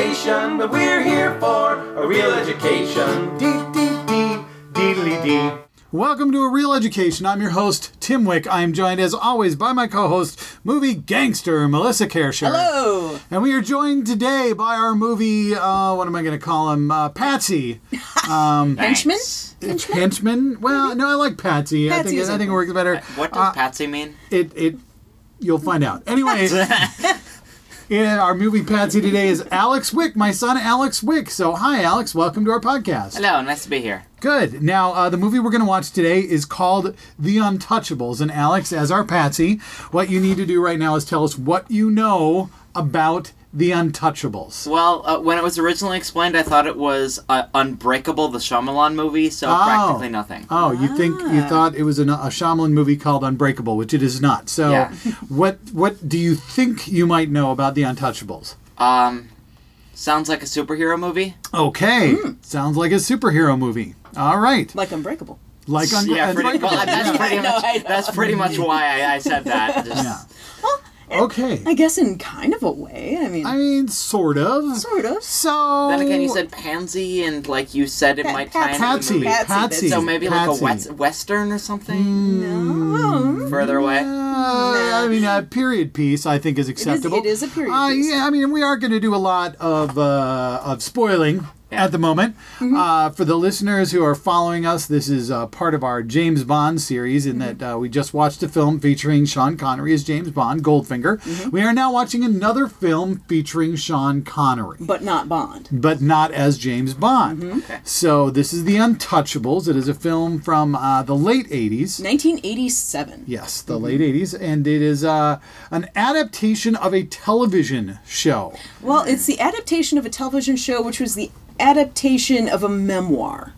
station, but we're here for a real education. Dee dee dee, deedly dee. Welcome to A Reel Education. I'm your host, Tim Wick. I am joined, as always, by my co host, movie gangster, Melissa Kersher. Hello. And we are joined today by our movie, uh, what am I going to call him? Uh, Patsy. Henchman? Henchman? Well, no, I like Patsy. I think I think it works better. What does Uh, Patsy mean? it it you'll find out. Anyway, in our movie Patsy today is Alex Wick, my son Alex Wick. So hi Alex, welcome to our podcast. Hello, nice to be here. Good. Now uh, the movie we're going to watch today is called The Untouchables, and Alex, as our Patsy, what you need to do right now is tell us what you know about The Untouchables. Well, uh, when it was originally explained, I thought it was uh, Unbreakable, the Shyamalan movie, so Oh. practically nothing. Oh, you think you thought it was a, a Shyamalan movie called Unbreakable, which it is not. So, Yeah. what what do you think you might know about The Untouchables? Um, sounds like a superhero movie. Okay, sounds like a superhero movie. All right, Like Unbreakable. like un- Yeah, pretty, Unbreakable. well, that's pretty much that's pretty much why I, I said that. Just- yeah. Okay, I guess in kind of a way. I mean, I mean, sort of. sort of. So Then again, you said pansy, and like you said, it Pa- might pa- tie into the Patsy, movie. Patsy, Patsy, So maybe like a wet, western or something No. further away. Uh, I mean, a period piece I think is acceptable. it is a period Uh, piece. yeah, I mean, we are going to do a lot of uh, of spoiling Yeah. At the moment. Mm-hmm. Uh, for the listeners who are following us, this is uh, part of our James Bond series. In Mm-hmm. that uh, we just watched a film featuring Sean Connery as James Bond, Goldfinger. Mm-hmm. We are now watching another film featuring Sean Connery. But not Bond. but not as James Bond. Mm-hmm. So this is The Untouchables. It is a film from uh, the late 80s. 1987. Yes, the late 80s. And it is uh, an adaptation of a television show. Well, it's the adaptation of a television show, which was the adaptation of a memoir.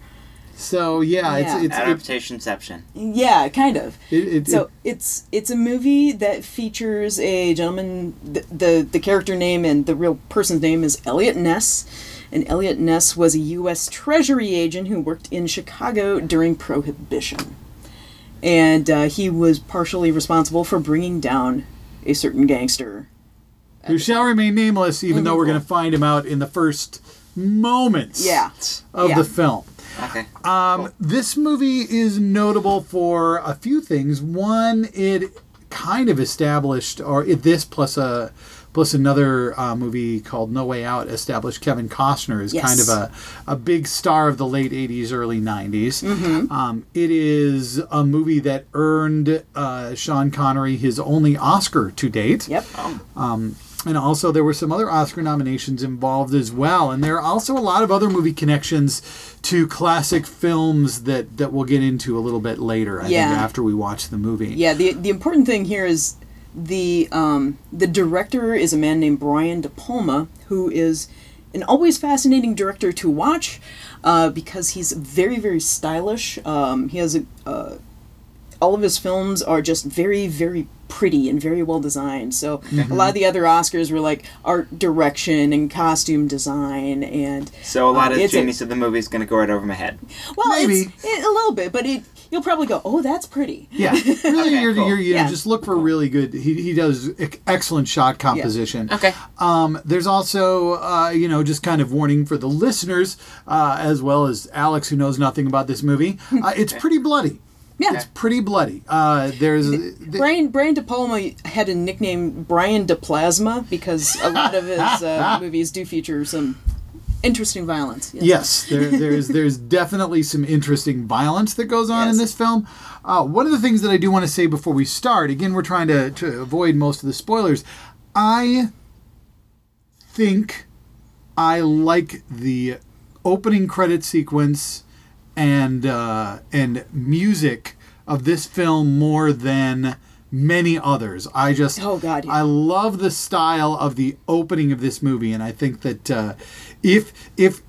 So yeah, Yeah. it's it's it, Adaptationception. Yeah, kind of. it, it, So it's it's a movie that features a gentleman. The, the the character name and the real person's name is Eliot Ness, and Eliot Ness was a U.S. Treasury agent who worked in Chicago during Prohibition, and uh, he was partially responsible for bringing down a certain gangster. who shall remain nameless, even though we're going to find him out in the first moments Yeah, of yeah. the film. Okay. Um, this movie is notable for a few things. One, it kind of established, or it, this plus a plus another uh, movie called No Way Out established Kevin Costner as Yes. kind of a, a big star of the late 80s, early 90s. Mm-hmm. Um, it is a movie that earned uh, Sean Connery his only Oscar to date. Yep. And also, there were some other Oscar nominations involved as well. And there are also a lot of other movie connections to classic films that, that we'll get into a little bit later, I Yeah. think, after we watch the movie. Yeah, the the important thing here is the um, the director is a man named Brian De Palma, who is an always fascinating director to watch uh, because he's very very stylish. Um, he has a uh, all of his films are just very very pretty and very well designed. So Mm-hmm. a lot of the other Oscars were like art direction and costume design and So a lot uh, of it's a- genius of the movie is going to go right over my head. well, Maybe. it, a little bit, but it you'll probably go, oh, that's pretty. Yeah, really, you're, cool. you're, you know, just look for really good. He, he does excellent shot composition. Okay. Um, there's also, uh, you know, just kind of warning for the listeners, uh, as well as Alex, who knows nothing about this movie. Uh, it's pretty bloody. Yeah. It's pretty bloody. Uh, there's th- Brian Brian De Palma had a nickname Brian De Plasma because a lot of his uh, movies do feature some interesting violence. Yes. Yes, there, there's there's definitely some interesting violence that goes on in this film. Uh, one of the things that I do want to say before we start, again, we're trying to, to avoid most of the spoilers. I think I like the opening credit sequence and uh, and music of this film more than many others. I just Oh, God, yeah. I love the style of the opening of this movie, and I think that uh, if if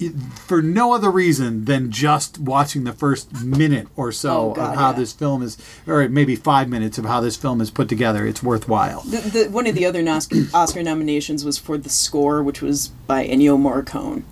for no other reason than just watching the first minute or so Oh, God, of how yeah. this film is, or maybe five minutes of how this film is put together, it's worthwhile. The, the, one of the other Oscar, Oscar nominations was for the score, which was by Ennio Morricone.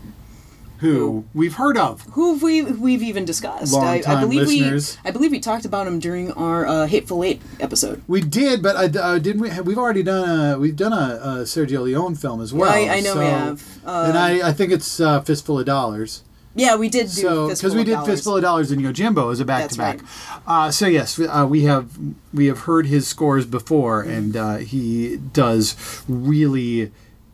Who we've heard of. who we we've even discussed. I, I believe listeners. we I believe we talked about him during our uh, Hateful Eight episode. We did, but uh, uh, didn't we? We've already done a we've done a, a Sergio Leone film as well. I- I know we have. Uh, and I, I think it's uh, Fistful of Dollars. Yeah, we did do So because we did Dollars. Fistful of Dollars and Yojimbo as a back to back. Uh So yes, uh, we have we have heard his scores before, Mm-hmm. and uh, he does really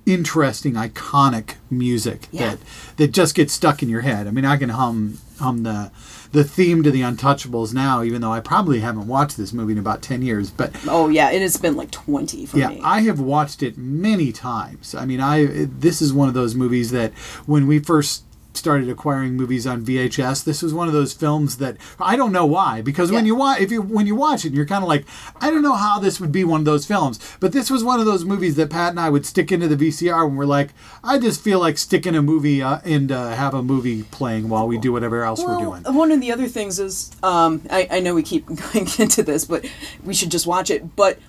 interesting, iconic music Yeah. that that just gets stuck in your head. I mean, I can hum hum the the theme to the Untouchables now, even though I probably haven't watched this movie in about ten years, but. Oh yeah, it has been like twenty for Yeah, me. I have watched it many times. I mean, I this is one of those movies that when we first started acquiring movies on VHS, this was one of those films that I don't know why because when you watch if you when you watch it, you're kind of like, I don't know how this would be one of those films. But this was one of those movies that Pat and I would stick into the VCR when we're like, I just feel like sticking a movie uh, and uh, have a movie playing while we do whatever else we're doing. one of the other things is, um, I, I know we keep going into this, but we should just watch it. But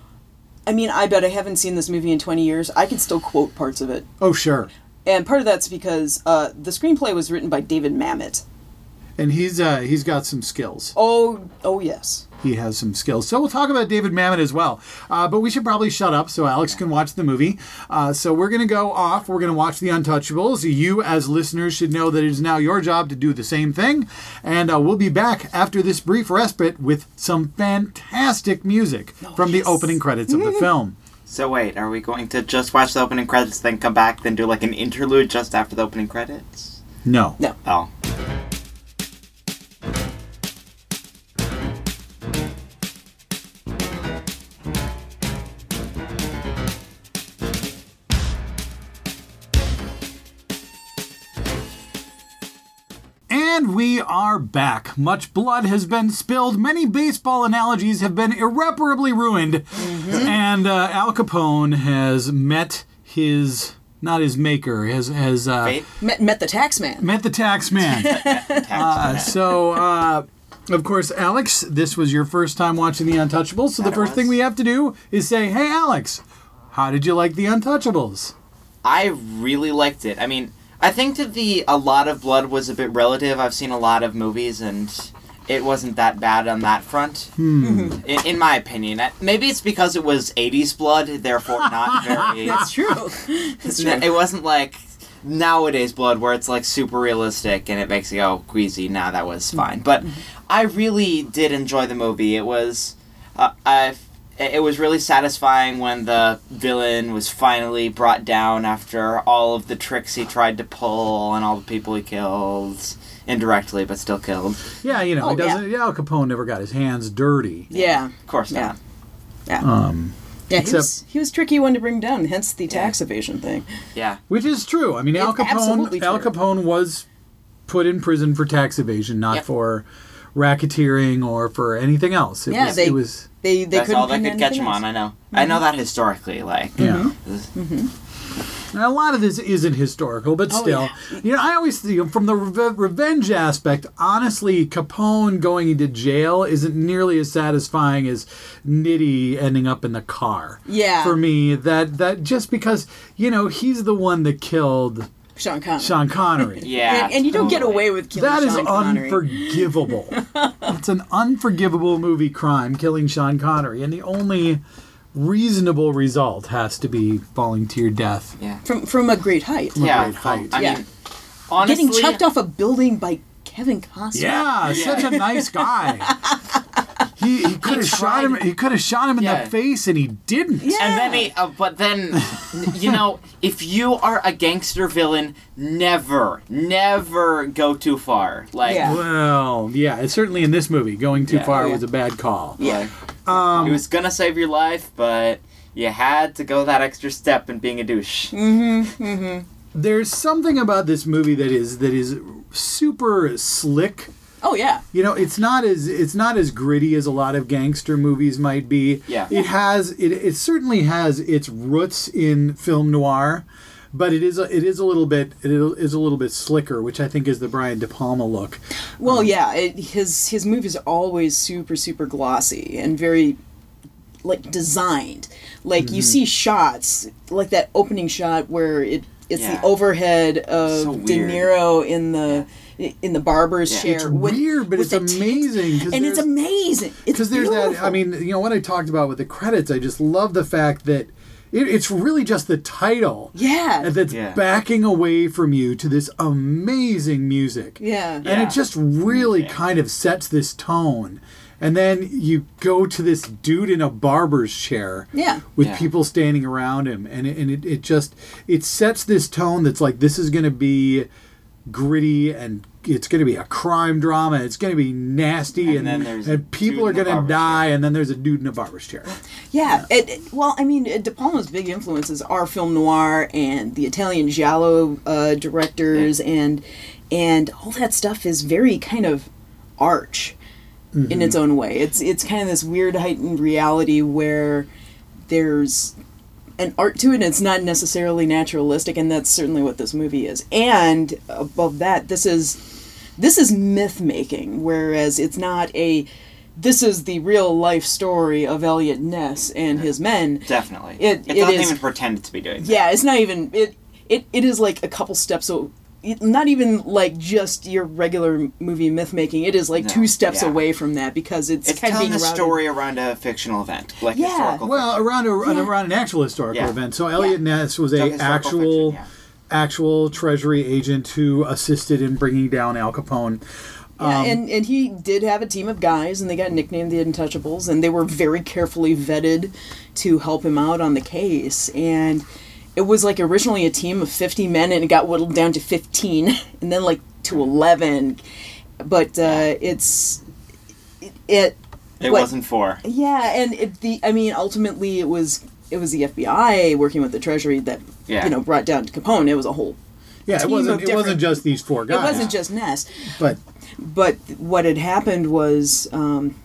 I mean, I bet I haven't seen this movie in twenty years. I can still quote parts of it, Oh sure. And part of that's because uh, the screenplay was written by David Mamet. And he's uh, he's got some skills. Oh, oh yes. he has some skills. So we'll talk about David Mamet as well. Uh, but we should probably shut up so Alex can watch the movie. Uh, so we're going to go off. We're going to watch The Untouchables. You, as listeners, should know that it is now your job to do the same thing. And uh, we'll be back after this brief respite with some fantastic music from the opening credits of the film. So wait, are we going to just watch the opening credits, then come back, then do like an interlude just after the opening credits? No. No. Oh. Back. Much blood has been spilled. Many baseball analogies have been irreparably ruined. And uh, Al Capone has met his, not his maker, has, has uh, Met, met the tax man. met the tax man. uh, so, uh, of course, Alex, this was your first time watching The Untouchables. So the That it first thing we have to do is say, hey, Alex, how did you like The Untouchables? I really liked it. I mean, I think that the a lot of blood was a bit relative. I've seen a lot of movies and it wasn't that bad on that front. In, in my opinion, maybe it's because it was '80s blood, therefore not very. That's true. That's true. it wasn't like nowadays blood where it's like super realistic and it makes you go queasy. Nah, that was fine. But I really did enjoy the movie. It was, uh, I, it was really satisfying when the villain was finally brought down after all of the tricks he tried to pull and all the people he killed indirectly, but still killed. Yeah, you know, Oh, he doesn't. Yeah. Al Capone never got his hands dirty. Yeah. Of course Yeah. not. Yeah. Um, yeah. He except- was, he was tricky one to bring down. Hence the tax evasion thing. Yeah. Which is true. I mean, Al It's absolutely Capone. Al. Capone was put in prison for tax evasion, not Yep. for racketeering or for anything else. It Yeah, was, they- it was. They they That's couldn't all they could catch anything him on. I know. I know that historically. Like, Yeah. Mm-hmm. Now, a lot of this isn't historical, but Oh, still, yeah. you know, I always think from the reve- revenge aspect. Honestly, Capone going into jail isn't nearly as satisfying as Nitti ending up in the car. Yeah. For me, that that just because you know he's the one that killed Sean Connery. Sean Connery. yeah. and, and you don't get away with killing That is Sean Connery. That is unforgivable. it's an unforgivable movie crime killing Sean Connery, and the only reasonable result has to be falling to your death. Yeah. from from a great height. Yeah. great oh, height. I Yeah. mean, honestly, Getting chucked off a building by Kevin Costner. Yeah, such a nice guy. He, he could have shot him. He could have shot him in Yeah. the face, and he didn't. Yeah. And then he, uh, but then, you know, if you are a gangster villain, never, never go too far. Like, Yeah. Well, yeah, certainly in this movie, going too Yeah. far yeah. was a bad call. Yeah. like, he um, was gonna save your life, but you had to go that extra step in being a douche. Mm-hmm, mm-hmm. There's something about this movie that is that is super slick. Oh yeah. You know, it's not as it's not as gritty as a lot of gangster movies might be. Yeah. It has it, it certainly has its roots in film noir, but it is a, it is a little bit it is a little bit slicker, which I think is the Brian De Palma look. Well, yeah. It, his his movies are always super super glossy and very like designed. Like Mm-hmm. you see shots like that opening shot where it it's Yeah. the overhead of So De. Niro in the in the barber's Yeah. chair. It's with- weird, but it's amazing. text. and it's amazing. It's because there's that i mean you know what i talked about with the credits i just love the fact that it, it's really just the title yeah, that's Yeah. backing away from you to this amazing music yeah, and Yeah. it just really Okay. kind of sets this tone and then you go to this dude in a barber's chair Yeah. with Yeah. people standing around him and it, and it, it just it sets this tone that's like this is going to be gritty and it's going to be a crime drama it's going to be nasty and, And then there's and people are going to barber's die and then there's a dude in a barber's chair. Yeah, it, it- well, I mean, De Palma's big influences are film noir and the Italian giallo uh, directors, and and all that stuff is very kind of arch in its own way. It's it's kind of this weird heightened reality where there's an art to it, and it's not necessarily naturalistic, and that's certainly what this movie is. And above that, this is this is myth making, whereas it's not a this is the real life story of Eliot Ness and his men. Definitely. It- it doesn't is- even pretend to be doing that. Yeah, it's not even it. It it is like a couple steps. So it- not even like just your regular movie myth making. It is like No, two steps yeah. away from that because it's, It's kind of telling being the routed- story around a fictional event, like Yeah. historical. well around a, Yeah. around an actual historical Yeah. event so eliot ness was It's a actual fiction, actual treasury agent who assisted in bringing down al capone Yeah, Um, and, and he did have a team of guys, and they got nicknamed the Untouchables, and they were very carefully vetted to help him out on the case. And it was like originally a team of 50 men, and it got whittled down to 15, and then like to 11. But uh, it's. It, it It what- wasn't for. yeah, and it, the I mean, ultimately, it was it was the FBI working with the Treasury that Yeah. you know brought down Capone. It was a whole. yeah it wasn't of it wasn't just these four guys It wasn't just Ness, but but what had happened was um,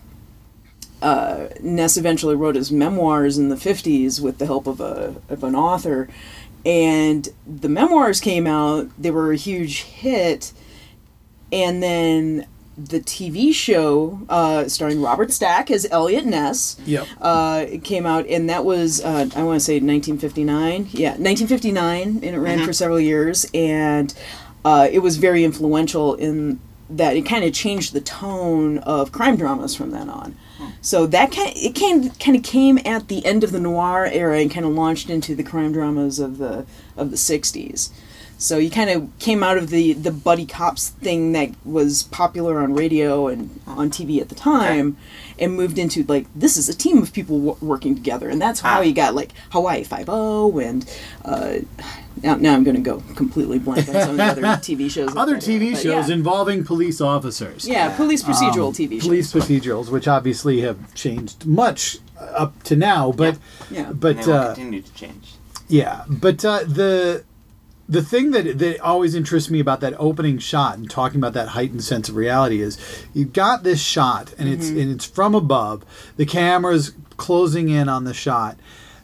uh, Ness eventually wrote his memoirs in the fifties with the help of a of an author, and the memoirs came out. They were a huge hit, and then the TV show uh, starring Robert Stack as Eliot Ness Yep. uh, came out, and that was uh, I want to say 1959. Yeah, 1959, and it ran for several years, and uh, it was very influential in that it kind of changed the tone of crime dramas from then on. So that kind it came kind of came at the end of the noir era and kind of launched into the crime dramas of the of the 60s. So you kind of came out of the the buddy cops thing that was popular on radio and on TV at the time, and moved into like this is a team of people w- working together, and that's how Ah. you got like Hawaii Five O and uh, now now I'm going to go completely blank on some of the other TV shows. other tv but shows yeah. involving police officers yeah, police procedural Um, TV shows. police procedurals which obviously have changed much up to now but Yeah. And but they will uh, continue to change. Yeah, but uh, the the thing that that always interests me about that opening shot and talking about that heightened sense of reality is you've got this shot and it's Mm-hmm. and it's from above. The camera's closing in on the shot.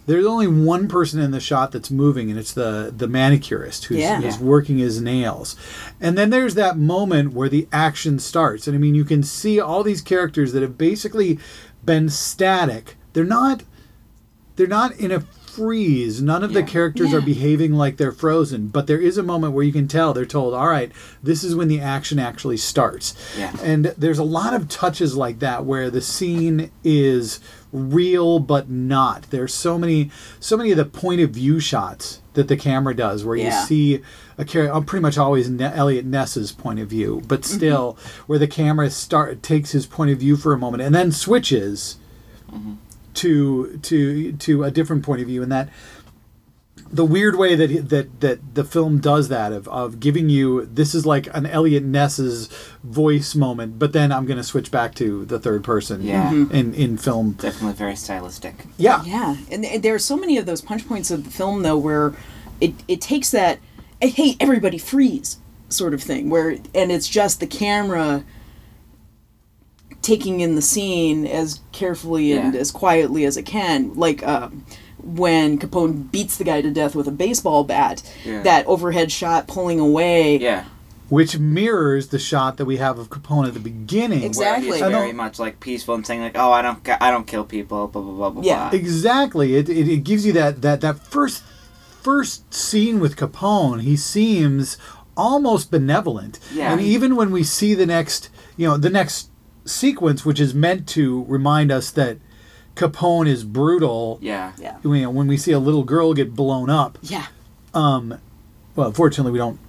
There's only one person in the shot that's moving, and it's the the manicurist who's, Yeah. who's working his nails. And then there's that moment where the action starts, and I mean you can see all these characters that have basically been static. They're not they're not in a freeze. None of the Yeah. characters are behaving like they're frozen, but there is a moment where you can tell they're told, "All right, this is when the action actually starts." Yeah. And there's a lot of touches like that where the scene is real but not. There's so many so many of the point of view shots that the camera does where Yeah. you see a character uh, pretty much always ne- Eliot Ness's point of view, but mm-hmm. still where the camera start takes his point of view for a moment and then switches mm-hmm. To to to a different point of view and that the weird way that that that the film does that of of giving you this is like an Eliot Ness's voice moment but then I'm going to switch back to the third person Yeah. in in film Definitely very stylistic. yeah Yeah, and th- there are so many of those punch points of the film though where it it takes that "Eh, hey everybody freeze sort of thing where and it's just the camera taking in the scene as carefully and Yeah. as quietly as it can like um, when Capone beats the guy to death with a baseball bat Yeah. that overhead shot pulling away Yeah. which mirrors the shot that we have of Capone at the beginning Exactly. Where he's very much like peaceful and saying like, "Oh, I don't, I don't kill people." Blah blah blah blah. Yeah. blah. Exactly. It, it, it gives you that, that, that first first scene with Capone, he seems almost benevolent. Yeah. And even when we see the next, you know, the next sequence, which is meant to remind us that Capone is brutal. Yeah. Yeah. You know, when we see a little girl get blown up, Yeah. Um, well, fortunately, we don't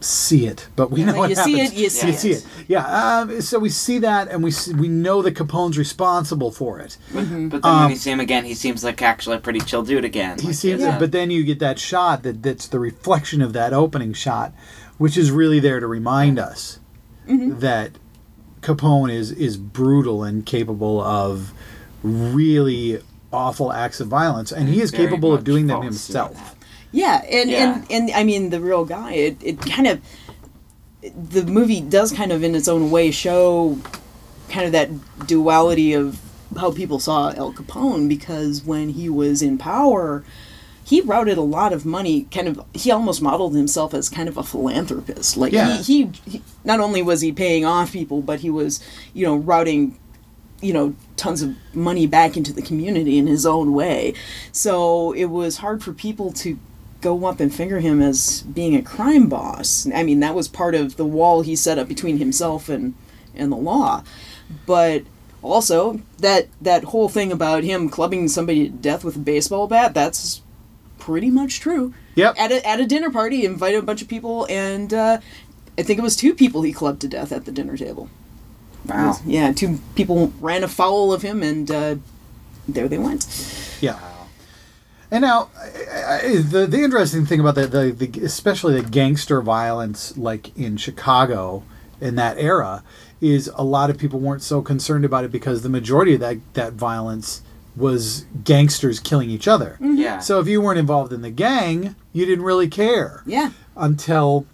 see it, but we know When what you see happens. it, you see it. You it. see it. Yeah. Um, so we see that, and we see, we know that Capone's responsible for it. But, Mm-hmm. but then when you see him again, he seems like actually a pretty chill dude again. He Like, seems, he's a- but then you get that shot that that's the reflection of that opening shot, which is really there to remind us Mm-hmm. that Capone is is brutal and capable of really awful acts of violence, and he is Very capable of doing them himself. Yeah, and, Yeah. and and I mean the real guy. It it kind of the movie does kind of in its own way show kind of that duality of how people saw Al Capone because when he was in power, he routed a lot of money. Kind of, he almost modeled himself as kind of a philanthropist. Like Yeah. he, he, he, not only was he paying off people, but he was, you know, routing you know tons of money back into the community in his own way so it was hard for people to go up and finger him as being a crime boss i mean that was part of the wall he set up between himself and and the law but also that that whole thing about him clubbing somebody to death with a baseball bat that's pretty much true Yep. at a, at a dinner party he invited a bunch of people and uh, i think it was two people he clubbed to death at the dinner table wow. yeah, two people ran afoul of him, and uh, there they went. Yeah. And now, the the interesting thing about the, the, the especially the gangster violence, like in Chicago in that era, is a lot of people weren't so concerned about it because the majority of that that violence was gangsters killing each other. Yeah. So if you weren't involved in the gang, you didn't really care Yeah, until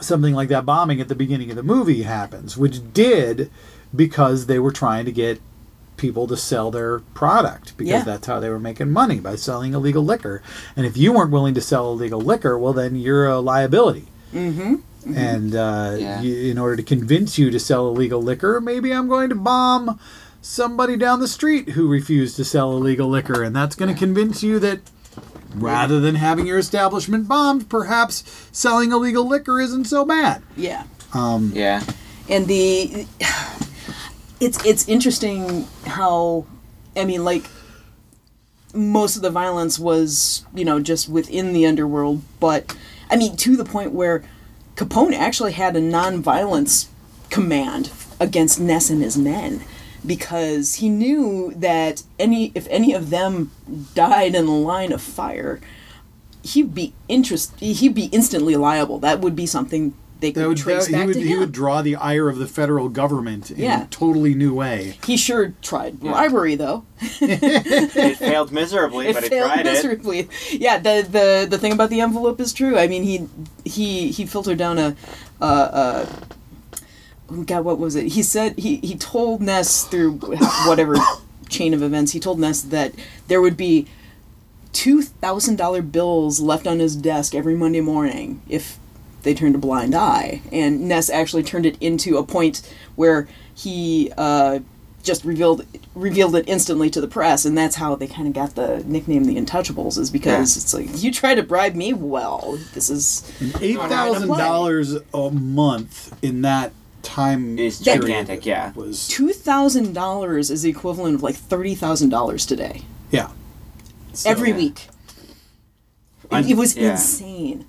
something like that bombing at the beginning of the movie happens, which did because they were trying to get people to sell their product because Yeah. that's how they were making money by selling illegal liquor. And if you weren't willing to sell illegal liquor, well, then you're a liability. Mm-hmm. And uh, Yeah. you, in order to convince you to sell illegal liquor, maybe I'm going to bomb somebody down the street who refused to sell illegal liquor, and that's going to convince you that rather than having your establishment bombed, perhaps selling illegal liquor isn't so bad. yeah. Um, yeah. And the it's it's interesting how I mean, like most of the violence was you know just within the underworld, but I mean to the point where Capone actually had a non-violence command against Ness and his men because he knew that any if any of them died in the line of fire he'd be interest he'd be instantly liable that would be something they could That would, trace that- back he, would, to he would draw the ire of the federal government in Yeah. a totally new way. he sure tried bribery though It failed miserably, it but he failed tried it. miserably. Yeah, the, the the thing about the envelope is true. I mean, he he he filtered down a, uh, uh, oh God, what was it? He said he he told Ness through whatever chain of events. He told Ness that there would be two thousand dollar bills left on his desk every Monday morning if they turned a blind eye. And Ness actually turned it into a point where he uh, just revealed revealed it instantly to the press, and that's how they kind of got the nickname the Untouchables. Is because Yeah. it's like you try to bribe me, well, this is Eight thousand dollars a month in that time is gigantic, yeah. Was two thousand dollars is the equivalent of like thirty thousand dollars today yeah. every yeah. week. I'm- It, it was yeah. insane.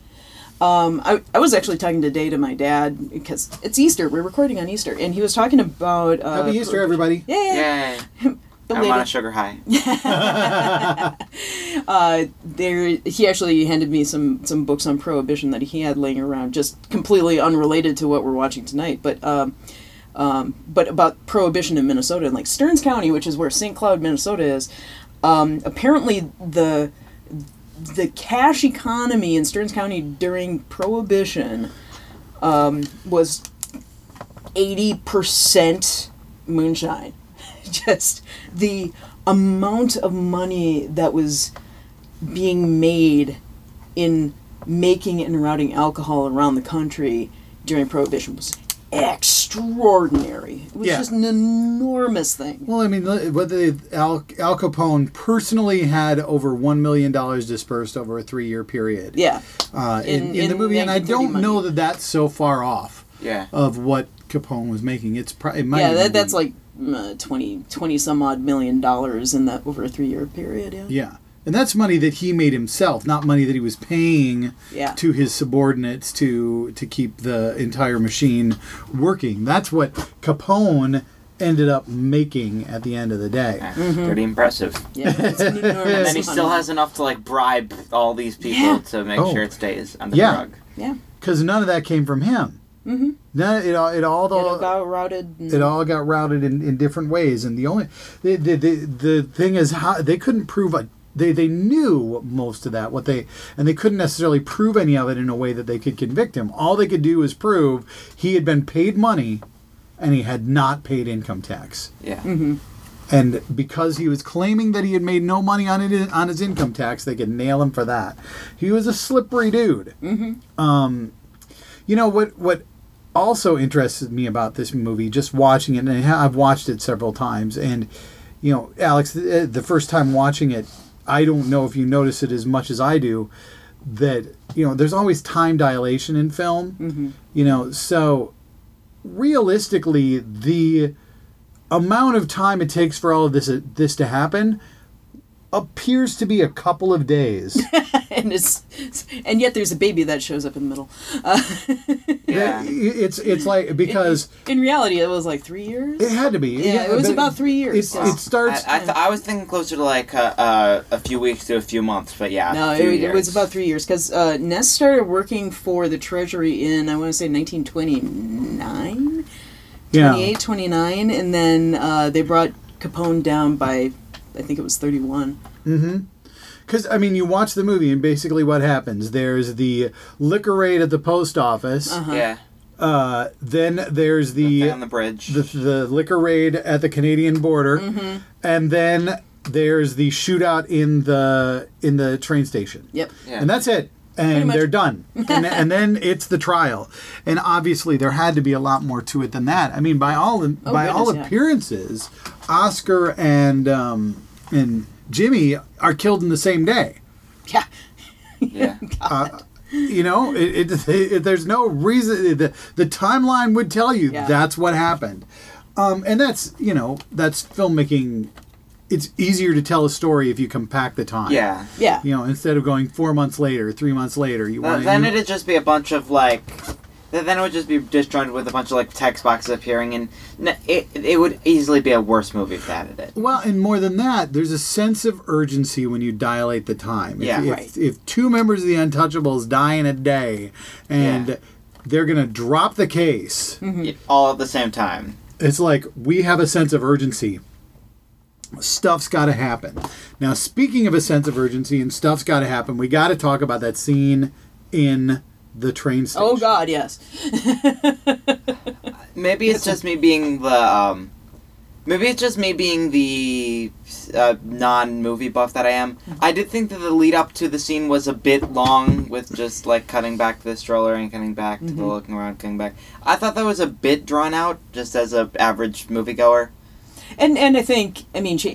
Um, I, I was actually talking today to my dad because it's Easter. We're recording on Easter, and he was talking about uh, Happy Easter, everybody. Yeah, Yay. I'm on a sugar high. uh, there he actually handed me some some books on prohibition that he had laying around just completely unrelated to what we're watching tonight but um, um, but about prohibition in minnesota and like stearns county which is where st cloud minnesota is um, apparently the the cash economy in stearns county during prohibition um, was 80% moonshine just the amount of money that was being made in making and routing alcohol around the country during prohibition was extraordinary. It was Yeah. just an enormous thing. Well, I mean, whether Al, Al Capone personally had over one million dollars dispersed over a three-year period. Yeah. uh, in, In- in, the movie, and I don't money. know that that's so far off Yeah. of what Capone was making. It's probably it Yeah, even that, that's be- like uh, 20, 20 some odd million dollars in that over a three year period. Yeah. yeah, and that's money that he made himself, not money that he was paying Yeah. to his subordinates to to keep the entire machine working. That's what Capone ended up making at the end of the day. Mm-hmm. Pretty impressive. Yeah, an And then he still has enough to like bribe all these people Yeah. to make Oh. sure it stays under Yeah. the rug. money. Yeah. because none of that came from him. Mm-hmm. None, it all, it all, It all got routed. and- it all got routed in, in different ways, and the only the the, the, the thing is how they couldn't prove a they they knew most of that what they and they couldn't necessarily prove any of it in a way that they could convict him. All they could do was prove he had been paid money, and he had not paid income tax. Yeah. And because he was claiming that he had made no money on it on his income tax, they could nail him for that. He was a slippery dude. Mm-hmm. Um, you know what? What also interested me about this movie, just watching it, and I've watched it several times, and you know, Alex, the, eh, the first time watching it, I don't know if you notice it as much as I do. That you know, there's always time dilation in film. Mm-hmm. You know, so realistically, the amount of time it takes for all of this eh, this to happen appears to be a couple of days. and it's and yet there's a baby that shows up in the middle. Yeah. it's it's like because In reality, it was like three years. it had to be. Yeah, it was about three years, It's, yeah. It starts. I, I, th- I was thinking closer to like uh, uh, a few weeks to a few months, but yeah. No, it, it was about three years because uh, Ness started working for the Treasury in I want to say 1929, yeah. 28, 29, and then uh, they brought Capone down by I think it was 31. Mm-hmm. Because I mean, you watch the movie, and basically what happens? There's the liquor raid at the post office. Uh-huh. Yeah. Uh, then there's the on the bridge. the, the liquor raid at the Canadian border, Mm-hmm. and then there's the shootout in the in the train station. Yep. Yeah. And that's it. And they're done. And, and then it's the trial. And obviously there had to be a lot more to it than that. I mean, by all by all goodness, yeah. appearances, Oscar and um, and Jimmy are killed in the same day. Yeah. yeah. You know, it, it, it, there's no reason. The, the timeline would tell you Yeah. that's what happened. Um, and that's, you know, that's filmmaking. It's easier to tell a story if you compact the time. Yeah. Yeah. You know, instead of going four months later, three months later, you Th- want then you, it'd just be a bunch of like. Then it would just be disjointed with a bunch of like text boxes appearing, and it it would easily be a worse movie if that it. Well, and more than that, there's a sense of urgency when you dilate the time. If, Yeah. if, Right. if two members of the Untouchables die in a day, and Yeah. they're gonna drop the case, Y- All at the same time. it's like we have a sense of urgency. Stuff's got to happen. Now, speaking of a sense of urgency and stuff's got to happen, we got to talk about that scene in the train station. Oh God, yes. Maybe it's just me being the um, maybe it's just me being the uh, non-movie buff that I am. I did think that the lead up to the scene was a bit long, with just like cutting back to the stroller and cutting back to the looking around, coming back. I thought that was a bit drawn out, just as a average moviegoer. And and I think I mean cha-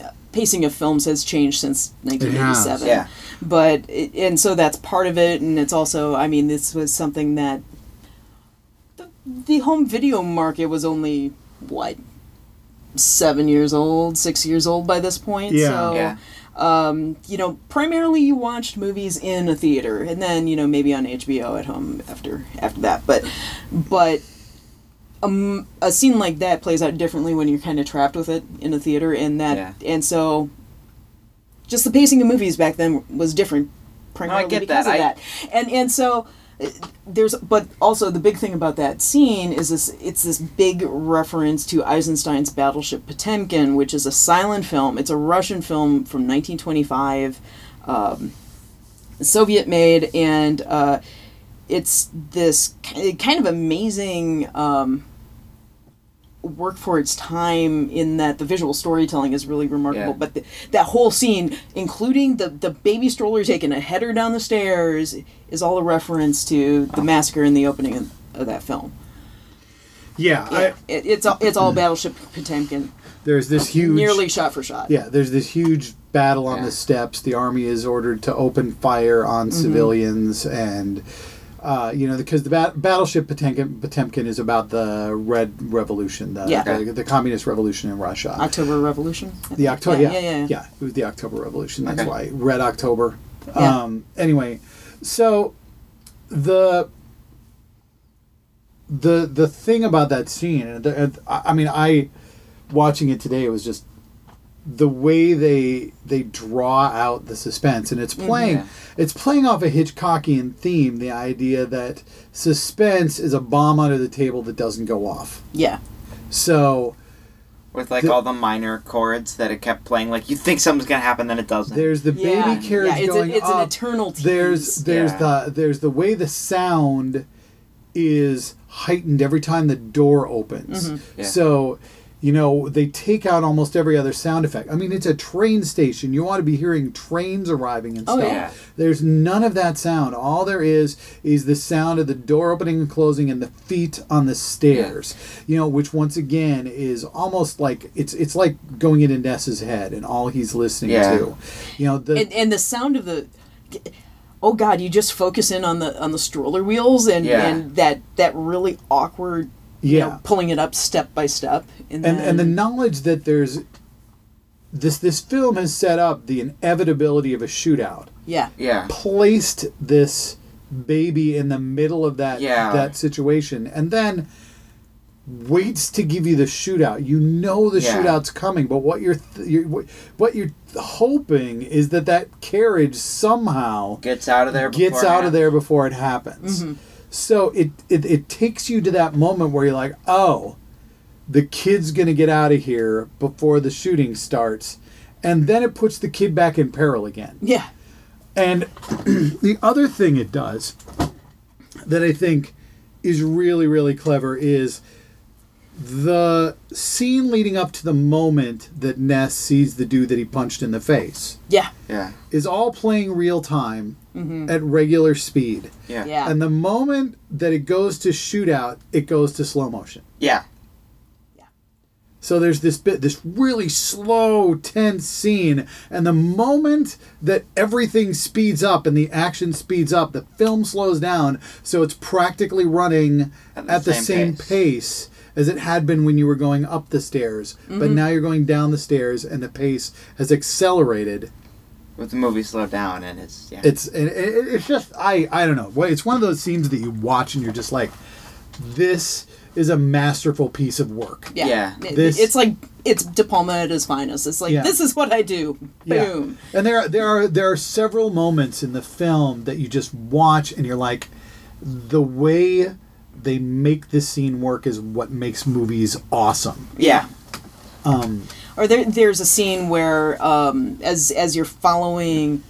uh, pacing of films has changed since 1987. Yeah. But it, and so that's part of it, and it's also I mean this was something that the, the home video market was only what seven years old, six years old by this point. Yeah. So Yeah. um, you know, primarily you watched movies in a theater, and then you know maybe on HBO at home after after that. But but um, a scene like that plays out differently when you're kind of trapped with it in a theater, and that Yeah. and so just the pacing of movies back then was different, primarily get because that. of I- that. And and so uh, there's but also the big thing about that scene is this it's this big reference to Eisenstein's Battleship Potemkin, which is a silent film. It's a Russian film from 1925, um, Soviet made, and uh, it's this kind of amazing. Um, work for its time in that the visual storytelling is really remarkable Yeah. but the, that whole scene including the, the baby stroller taking a header down the stairs is all a reference to the massacre in the opening of, of that film Yeah, Yeah, I, it, it's all, it's all Battleship Potemkin, there's this huge nearly shot for shot. Yeah, there's this huge battle on Yeah. the steps. The army is ordered to open fire on Mm-hmm. civilians, and uh, you know because the bat- battleship Potemkin, Potemkin is about the Red Revolution, the, Yeah. the, the communist revolution in Russia. October Revolution. The. October, yeah, yeah, yeah, yeah. it was the October Revolution. That's Okay. why Red October. Yeah. Um, anyway, so the the the thing about that scene, and the, I I mean, I watching it today, it was just the way they they draw out the suspense, and it's playing Yeah. it's playing off a Hitchcockian theme, the idea that suspense is a bomb under the table that doesn't go off. Yeah. So With like The- all the minor chords that it kept playing, like you think something's gonna happen, then it doesn't. there's the Yeah. baby carriage yeah, it's, going a, it's up. an eternal tease. there's there's Yeah. the there's the way the sound is heightened every time the door opens. Mm-hmm. Yeah. So, you know, they take out almost every other sound effect. I mean, it's a train station. You ought to be hearing trains arriving and stuff. Oh, stuff. yeah. There's none of that sound. All there is is the sound of the door opening and closing and the feet on the stairs. Yeah. You know, which once again is almost like it's it's like going into Ness's head and all he's listening Yeah. to. You know, the and, and the sound of the oh god you just focus in on the on the stroller wheels and Yeah. and that that really awkward you Yeah. know, pulling it up step by step and and then, and the knowledge that there's this this film has set up the inevitability of a shootout yeah yeah. placed this baby in the middle of that Yeah. that situation and then waits to give you the shootout you know the Yeah. shootout's coming but what you're, th- you're what- what you're hoping is that that carriage somehow Gets out of there. gets before out it of there before it happens. Mm-hmm. So it, it it takes you to that moment where you're like, oh, the kid's gonna get out of here before the shooting starts, and then it puts the kid back in peril again. yeah And the other thing it does that I think is really really clever is the scene leading up to the moment that Ness sees the dude that he punched in the face yeah Yeah. is all playing real time at regular speed. Yeah. Mm-hmm. yeah And the moment that it goes to shootout, it goes to slow motion. Yeah. So there's this bit, this really slow, tense scene, and the moment that everything speeds up and the action speeds up, the film slows down, so it's practically running At at the the, same same, pace. pace. As it had been when you were going up the stairs. But Mm-hmm. now you're going down the stairs, and the pace has accelerated. With the movie slowed down and it's yeah. It's it, it, it's just I I don't know. It's one of those scenes that you watch and you're just like, this is a masterful piece of work. yeah, Yeah. This- it's like it's De Palma at his finest it's like Yeah. this is what I do Yeah. boom And there there are there are several moments in the film that you just watch and you're like, the way they make this scene work is what makes movies awesome. yeah. or there, there's a scene where um, as as you're following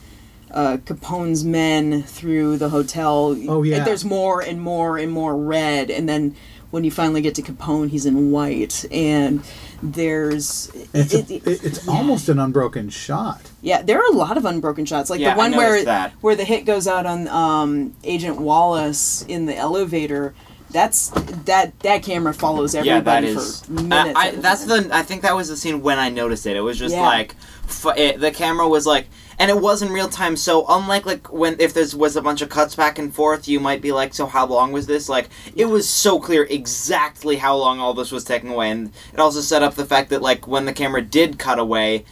uh, Capone's men through the hotel, Oh, yeah. there's more and more and more red, and then when you finally get to Capone, he's in white, and there's It's it- a, it- it- it's yeah. almost an unbroken shot. Yeah, there are a lot of unbroken shots, like Yeah, the I one where that. where the hit goes out on um, Agent Wallace in the elevator. That's that that camera follows Yeah, that everybody is. for minutes. I, I, that's the. I think that was the scene when I noticed it. It was just Yeah. like, f- it, the camera was like, and it was in real time. So unlike like when if there was a bunch of cuts back and forth, you might be like, so how long was this? Like it was so clear exactly how long all this was taking away, and it also set up the fact that like when the camera did cut away,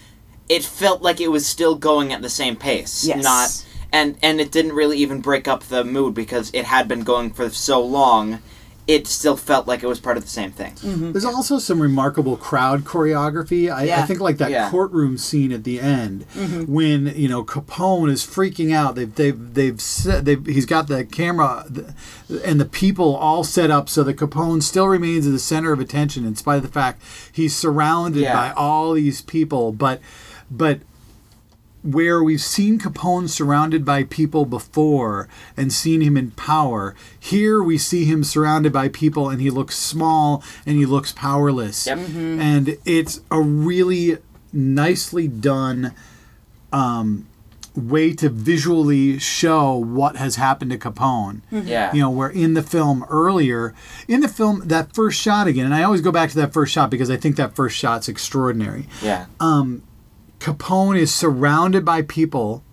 it felt like it was still going at the same pace. Yes. Not and and it didn't really even break up the mood because it had been going for so long. It still felt like it was part of the same thing. Mm-hmm. There's also some remarkable crowd choreography. I, I think like that Yeah. courtroom scene at the end mm-hmm. when you know Capone is freaking out. They've they've they've set, they've he's got the camera and the people all set up so that Capone still remains at the center of attention in spite of the fact he's surrounded Yeah. by all these people. But but where we've seen Capone surrounded by people before and seen him in power, here we see him surrounded by people and he looks small and he looks powerless. Yep. Mm-hmm. And it's a really nicely done um, way to visually show what has happened to Capone. Mm-hmm. Yeah. You know, where in the film earlier, in the film, that first shot again, and I always go back to that first shot because I think that first shot's extraordinary. Yeah. Um, Capone is surrounded by people,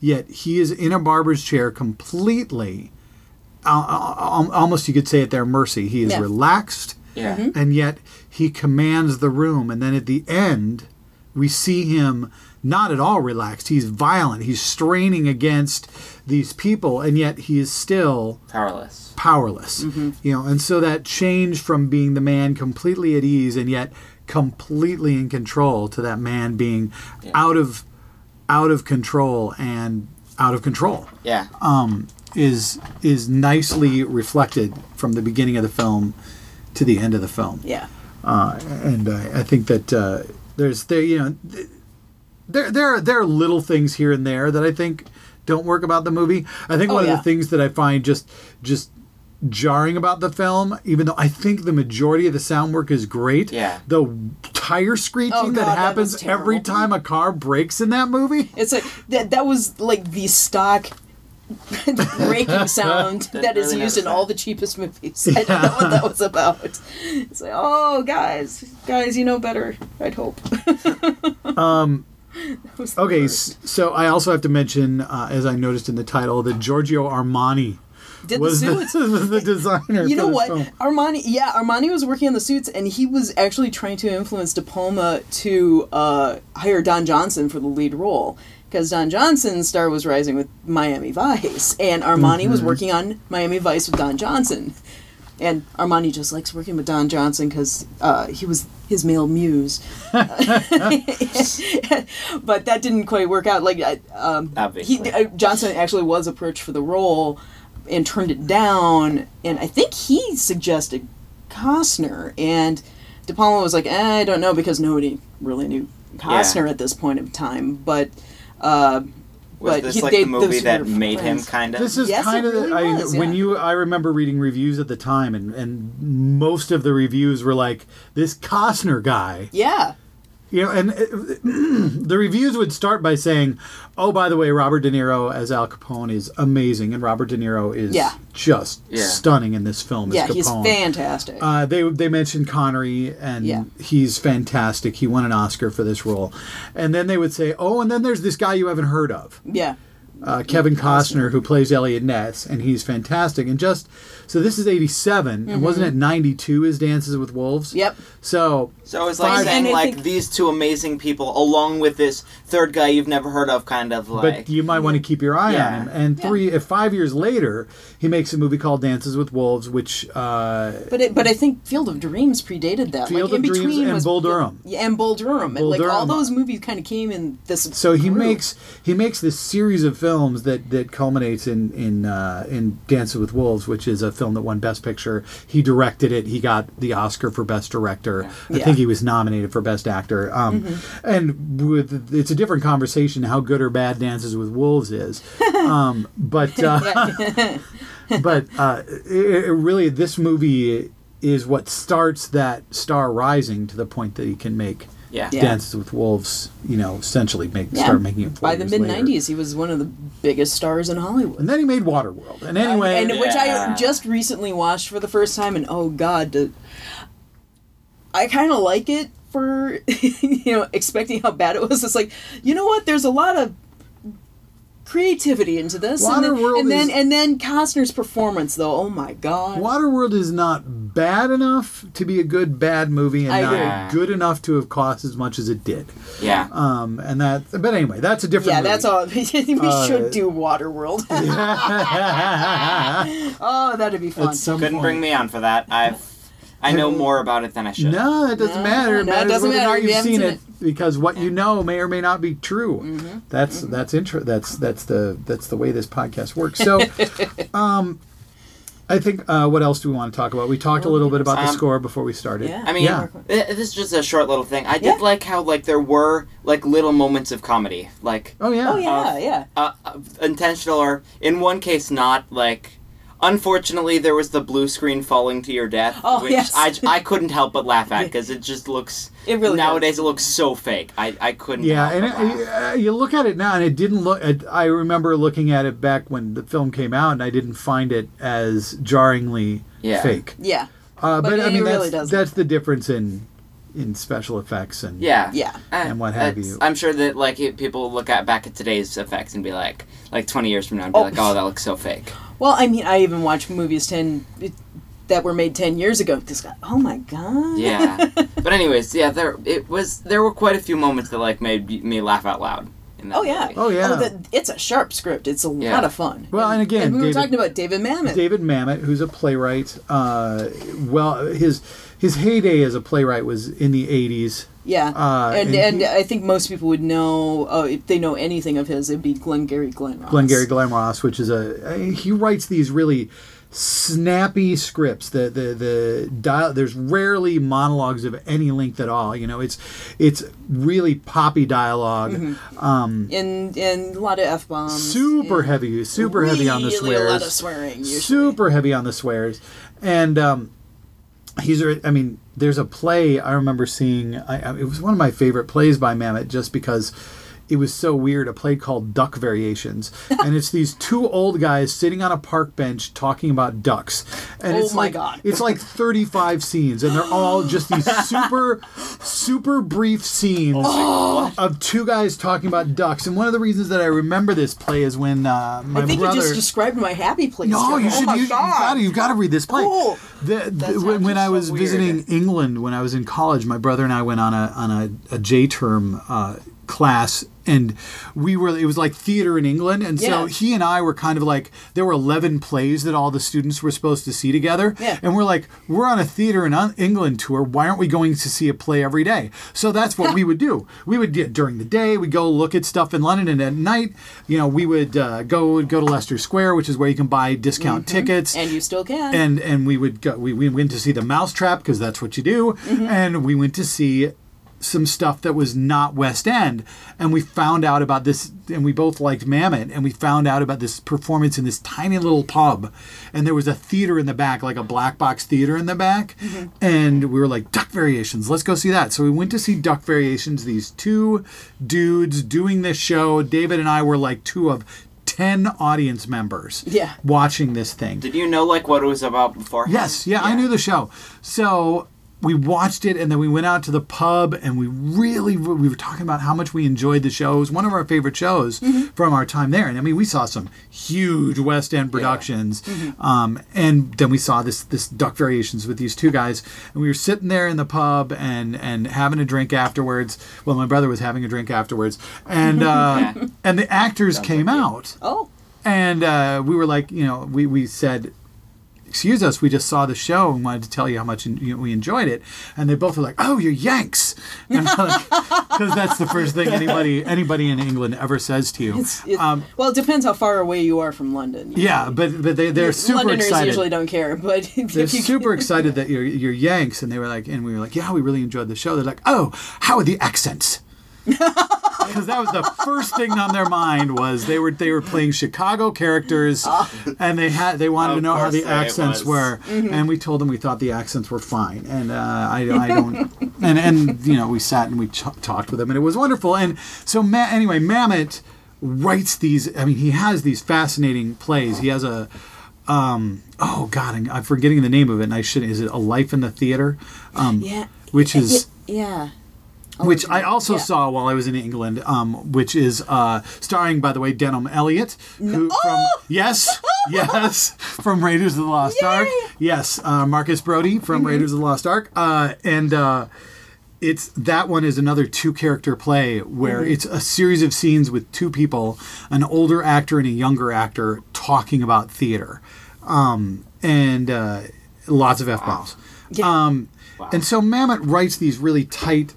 yet he is in a barber's chair completely, al- al- almost you could say at their mercy. He is Yeah. relaxed, yeah. Mm-hmm. and yet he commands the room. And then at the end, we see him not at all relaxed. He's violent. He's straining against these people, and yet he is still Powerless. powerless. Mm-hmm. You know, and so that change from being the man completely at ease and yet completely in control to that man being out of out of control and out of control Yeah. Um, is is nicely reflected from the beginning of the film to the end of the film Yeah. uh, and uh, I think that uh, there's there you know there there are, there are little things here and there that I think don't work about the movie. I think Oh, one of the things that I find just just jarring about the film, even though I think the majority of the sound work is great, Yeah. the tire screeching Oh, God, that that happens was every time a car brakes in that movie. It's like that. That was like the stock braking sound that is really used in noticed all the cheapest movies. I don't know what that was about. It's like, oh, guys, guys, you know better. I'd hope. um. Okay, so I also have to mention, uh, as I noticed in the title, that Giorgio Armani Did the was the, suits. was the designer. You know what? film. Armani, yeah, Armani was working on the suits, and he was actually trying to influence De Palma to uh, hire Don Johnson for the lead role. Because Don Johnson's star was rising with Miami Vice, and Armani was working on Miami Vice with Don Johnson. And Armani just likes working with Don Johnson because uh, he was his male muse. but that didn't quite work out. Like, I- um, Obviously. he, uh, Johnson actually was approached for the role and turned it down. And I think he suggested Costner. And De Palma was like, eh, I don't know, because nobody really knew Costner Yeah. at this point in time. But, uh, Was but this he- like they- the movie that were made him kind of? This is Yes, kind of really I, was, when you I remember reading reviews at the time and and most of the reviews were like this Costner guy. yeah. You know, and uh, the reviews would start by saying, "Oh, by the way, Robert De Niro as Al Capone is amazing and Robert De Niro is Yeah. just Yeah. stunning in this film Yeah, as Capone." he's fantastic. Uh, they they mentioned Connery, and Yeah. he's fantastic. He won an Oscar for this role, and then they would say, "Oh, and then there's this guy you haven't heard of, yeah. Uh, Kevin Costner, who plays Eliot Ness, and he's fantastic." And just so this is '87, and wasn't it '92? His Dances with Wolves? Mm-hmm. Yep. So So it's like Five- saying like think- these two amazing people, along with this third guy you've never heard of, kind of like. but you might want to keep your eye Yeah. on him. And three, if five years later, he makes a movie called Dances with Wolves, which uh, But it, but I think Field of Dreams predated that. Field like in of Dreams between and was Bull Durham. Yeah, and Bull Durham. Bull like all those movies kind of came in this. so he makes he makes this series of films that that culminates in in uh, in Dances with Wolves, which is a film that won Best Picture. He directed it. He got the Oscar for Best Director. I Yeah. Mm-hmm. think he was nominated for Best Actor. Um, And with it's a different conversation how good or bad Dances with Wolves is. Um, but uh, but uh, it, it really this movie is what starts that star rising to the point that he can make yeah. Yeah. Dances with Wolves, you know, essentially make Yeah. start making it four By the years mid later. '90s, he was one of the biggest stars in Hollywood. And then he made Waterworld. And anyway, and which I Yeah. just recently watched for the first time, and oh god, the, I kind of like it for you know expecting how bad it was. It's like you know what? There's a lot of creativity into this, and then and then, is- and then Costner's performance, though. Oh my god! Waterworld is not bad enough to be a good bad movie, and I not agree. good enough to have cost as much as it did. Yeah. Um, and that, but anyway, that's a different. yeah, movie. that's all. we Uh, should do Waterworld. oh, that'd be fun. At Couldn't point. bring me on for that. I've I know more about it than I should. No, it doesn't No, matter. It no, it matters doesn't whether or matter. not You you've haven't seen seen it, because what you know may or may not be true. Mm-hmm. That's that's intro. That's that's the that's the way this podcast works. So, um, I think uh, what else do we want to talk about? We talked a little bit about the Um, score before we started. Yeah. I mean, Yeah. this is just a short little thing. I did Yeah. like how like there were like little moments of comedy, like Oh yeah. oh yeah, Uh, yeah. uh, uh, intentional or in one case not like Unfortunately, there was the blue screen falling to your death, Oh, which yes. I, I couldn't help but laugh at because it just looks. It really nowadays does. it looks so fake. I, I couldn't. Yeah, help and but laugh. it, uh, you look at it now, and it didn't look. I remember looking at it back when the film came out, and I didn't find it as jarringly Yeah. fake. Yeah. Uh, but, But I it mean, really that's, doesn't. that's the difference in in special effects and Yeah. Yeah. And what have it's- you. I'm sure that like people look at back at today's effects and be like, like 20 years from now, and be Oh. like, oh, that looks so fake. Well, I mean, I even watched movies ten that were made ten years ago. This guy, oh my god. Yeah. but anyways, yeah, there it was. There were quite a few moments that like made me laugh out loud. In that Oh yeah. movie. Oh, yeah. the, it's a sharp script. It's a Yeah. lot of fun. Well, and again, we were talking about David Mamet. David Mamet, who's a playwright. Uh, well, his his heyday as a playwright was in the '80s. Yeah, Uh, and and and he- I think most people would know uh, if they know anything of his, it'd be Glengarry Glen Ross. Glengarry Glen Ross, which is a he writes these really snappy scripts. The the the dial. There's rarely monologues of any length at all. You know, it's it's really poppy dialog Mm-hmm. Um, and and a lot of f bombs. super heavy, super heavy on the Really a lot of swears. swearing. Usually. super heavy on the swears and um he's i mean there's a play i remember seeing I, it was one of my favorite plays by mamet just because it was so weird a play called duck variations and it's these two old guys sitting on a park bench talking about ducks and Oh it's my like God. it's like 35 scenes and they're all just these super super brief scenes Oh. of two guys talking about ducks and one of the reasons that i remember this play is when uh, my I think brother you just described my happy place. no, you oh should. my you, gotta, you've got to read this play. Cool. The, the- when, when I was weird. visiting England when I was in college, my brother and I went on a on a, a J term uh, class, and we were. It was like theater in England, and so he and I were kind of like there were eleven plays that all the students were supposed to see together, Yeah. and we're like, we're on a theater in England tour. Why aren't we going to see a play every day? So that's what we would do. We would get during the day, we go look at stuff in London, and at night, you know, we would uh, go go to Leicester Square, which is where you can buy discount tickets. Mm-hmm. And you still can. and and we would go. We, we went to see the Mousetrap because that's what you do, Mm-hmm. and we went to see some stuff that was not West End, and we found out about this, and we both liked Mamet, and we found out about this performance in this tiny little pub, and there was a theater in the back, like a black box theater in the back, Mm-hmm. and we were like Duck Variations, let's go see that. So we went to see Duck Variations. These two dudes doing this show. David and I were like two of. 10 audience members Yeah. watching this thing. Did you know like what it was about before? Yes, yeah, I knew the show. So we watched it and then we went out to the pub and we really we were talking about how much we enjoyed the show. It was one of our favorite shows from our time there. And I mean, we saw some huge West End productions. Um, and then we saw this this Duck Variations with these two guys and we were sitting there in the pub and and having a drink afterwards. Well, my brother was having a drink afterwards. And uh, Yeah. and the actors came out oh, and uh, we were like, you know, we, we said, excuse us, we just saw the show and wanted to tell you how much you know, we enjoyed it. And they both were like, oh, you're Yanks. Because that's the first thing anybody anybody in England ever says to you. it's, it, Um, well, it depends how far away you are from London. yeah, but, but they, they're super Londoners excited. usually don't care, but they're super excited that you're, you're Yanks. And they were like, and we were like, yeah, we really enjoyed the show. They're like, oh, how are the accents? Because that was the first thing on their mind was they were they were playing Chicago characters and they had they wanted Of to know how the it accents was. were. And we told them we thought the accents were fine. And uh, I, I don't and and you know we sat and we ch- talked with them and it was wonderful. And so Ma- anyway Mamet writes these I mean he has these fascinating plays. He has a um, oh god I'm, I'm forgetting the name of it and I should is it a life in the theater? Um, yeah, which is yeah. Which I also Yeah. saw while I was in England, um, which is uh, starring, by the way, Denholm Elliott, who from Oh! yes, yes, from Raiders of the Lost Ark, yes, uh, Marcus Brody from Mm-hmm. Raiders of the Lost Ark, uh, and uh, it's that one is another two character play where Mm-hmm. it's a series of scenes with two people, an older actor and a younger actor, talking about theater, um, and uh, lots of f bombs. Yeah. Um, And so Mamet writes these really tight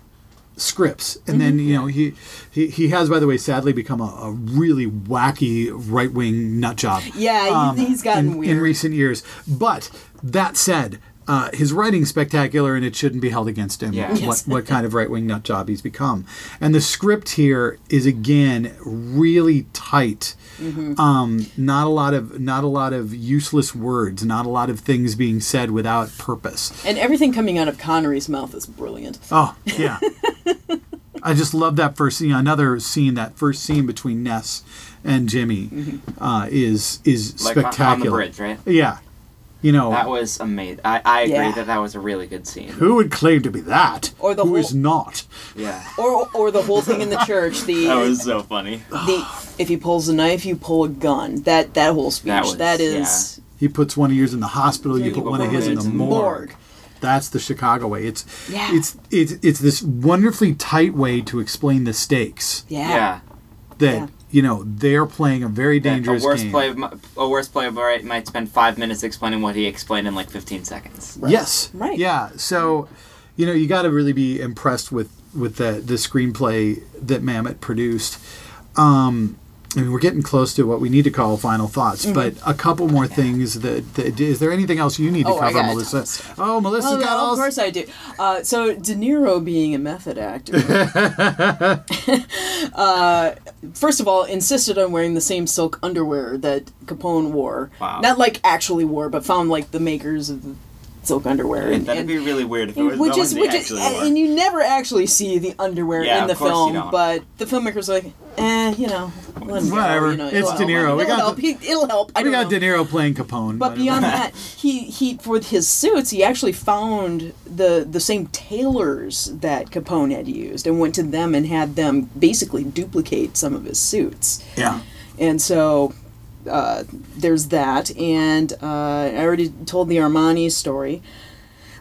scripts, and then Mm-hmm. you know he, he he has, by the way, sadly become a, a really wacky right wing nut job. Yeah, he- he's gotten in, weird. in recent years. But that said. uh, his writing's spectacular, and it shouldn't be held against him. Yeah. What what kind of right wing nut job he's become, and the script here is again really tight. Mm-hmm. Um, not a lot of not a lot of useless words, not a lot of things being said without purpose. And everything coming out of Connery's mouth is brilliant. Oh yeah, I just love that first scene. Another scene, that first scene between Ness and Jimmy, uh, is is Mm-hmm. Like spectacular. on the bridge, right? Yeah, you know That was amazing. I, I agree Yeah. that that was a really good scene. who would claim to be that? Or the who is whole- not? Yeah. Or, or the whole thing in the church. The, That was so funny. the if he pulls a knife, you pull a gun. That that whole speech. That was- that is He puts one of yours in the hospital. You you put put one of his in in the the morgue. morgue. That's the Chicago way. It's Yeah. it's it's it's this wonderfully tight way to explain the stakes. yeah. Yeah. That Yeah. You know they're playing a very That dangerous a worst game. play, a worst player might, might spend five minutes explaining what he explained in like 15 seconds. Yes. Right. Yeah. So, you know, you got to really be impressed with with the the screenplay that Mamet produced. Um, I mean, we're getting close to what we need to call final thoughts, but a couple more things. That, that is there anything else you need to Mm-hmm. Oh, cover, Melissa? ton of stuff. Oh, Melissa's Well, got all. of course I do. Uh, so De Niro being a method actor, uh, first of all, insisted on wearing the same silk underwear that Capone wore. Wow. Not like actually wore, but found like the makers of the silk underwear. And, That'd and- be really weird if it was which the is which is actually and you never actually see the underwear Yeah, in the of course you film, don't. but the filmmakers are like, eh, you know, Whatever. you know, It's De Niro. help. We It'll got help. the- He- it'll help. I we got know. De Niro playing Capone. But beyond that, he he for his suits, he actually found the the same tailors that Capone had used and went to them and had them basically duplicate some of his suits. yeah. And so uh, there's that. And uh, I already told the Armani story.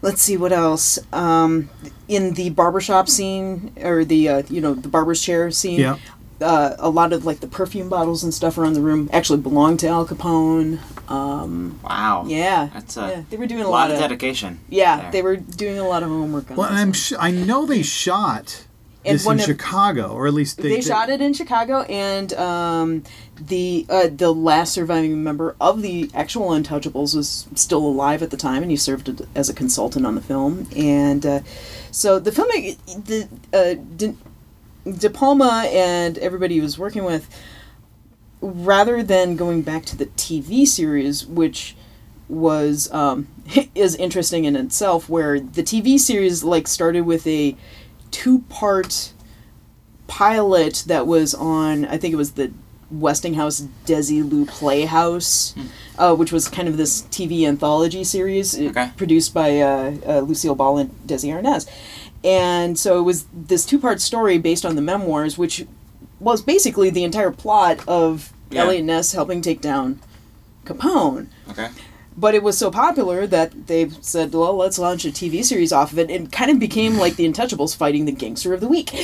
Let's see what else. Um, in the barbershop scene, or the uh, you know the barber's chair scene, Yeah. Uh, a lot of like the perfume bottles and stuff around the room actually belonged to Al Capone. Um, wow. yeah, That's a yeah, they were doing a a lot, lot of of dedication. yeah, there. they were doing a lot of homework on Well, this I'm sh- I know they shot And this in of- Chicago, or at least they, they, shot it in Chicago, and um, the uh, the last surviving member of the actual Untouchables was still alive at the time, and he served as a consultant on the film. And uh, so the film, the uh, De, Palma and everybody he was working with, rather than going back to the TV series, which was um, is interesting in itself, where the TV series like started with a two part pilot that was on I think it was the Westinghouse Desilu Playhouse, uh, which was kind of this TV anthology series uh, Okay. produced by uh, uh, Lucille Ball and Desi Arnaz. And so it was this two part story based on the memoirs, which was basically the entire plot of Yeah. Eliot Ness helping take down Capone. Okay. But it was so popular that they said, well, let's launch a TV series off of it. And it kind of became like the Untouchables fighting the gangster of the week.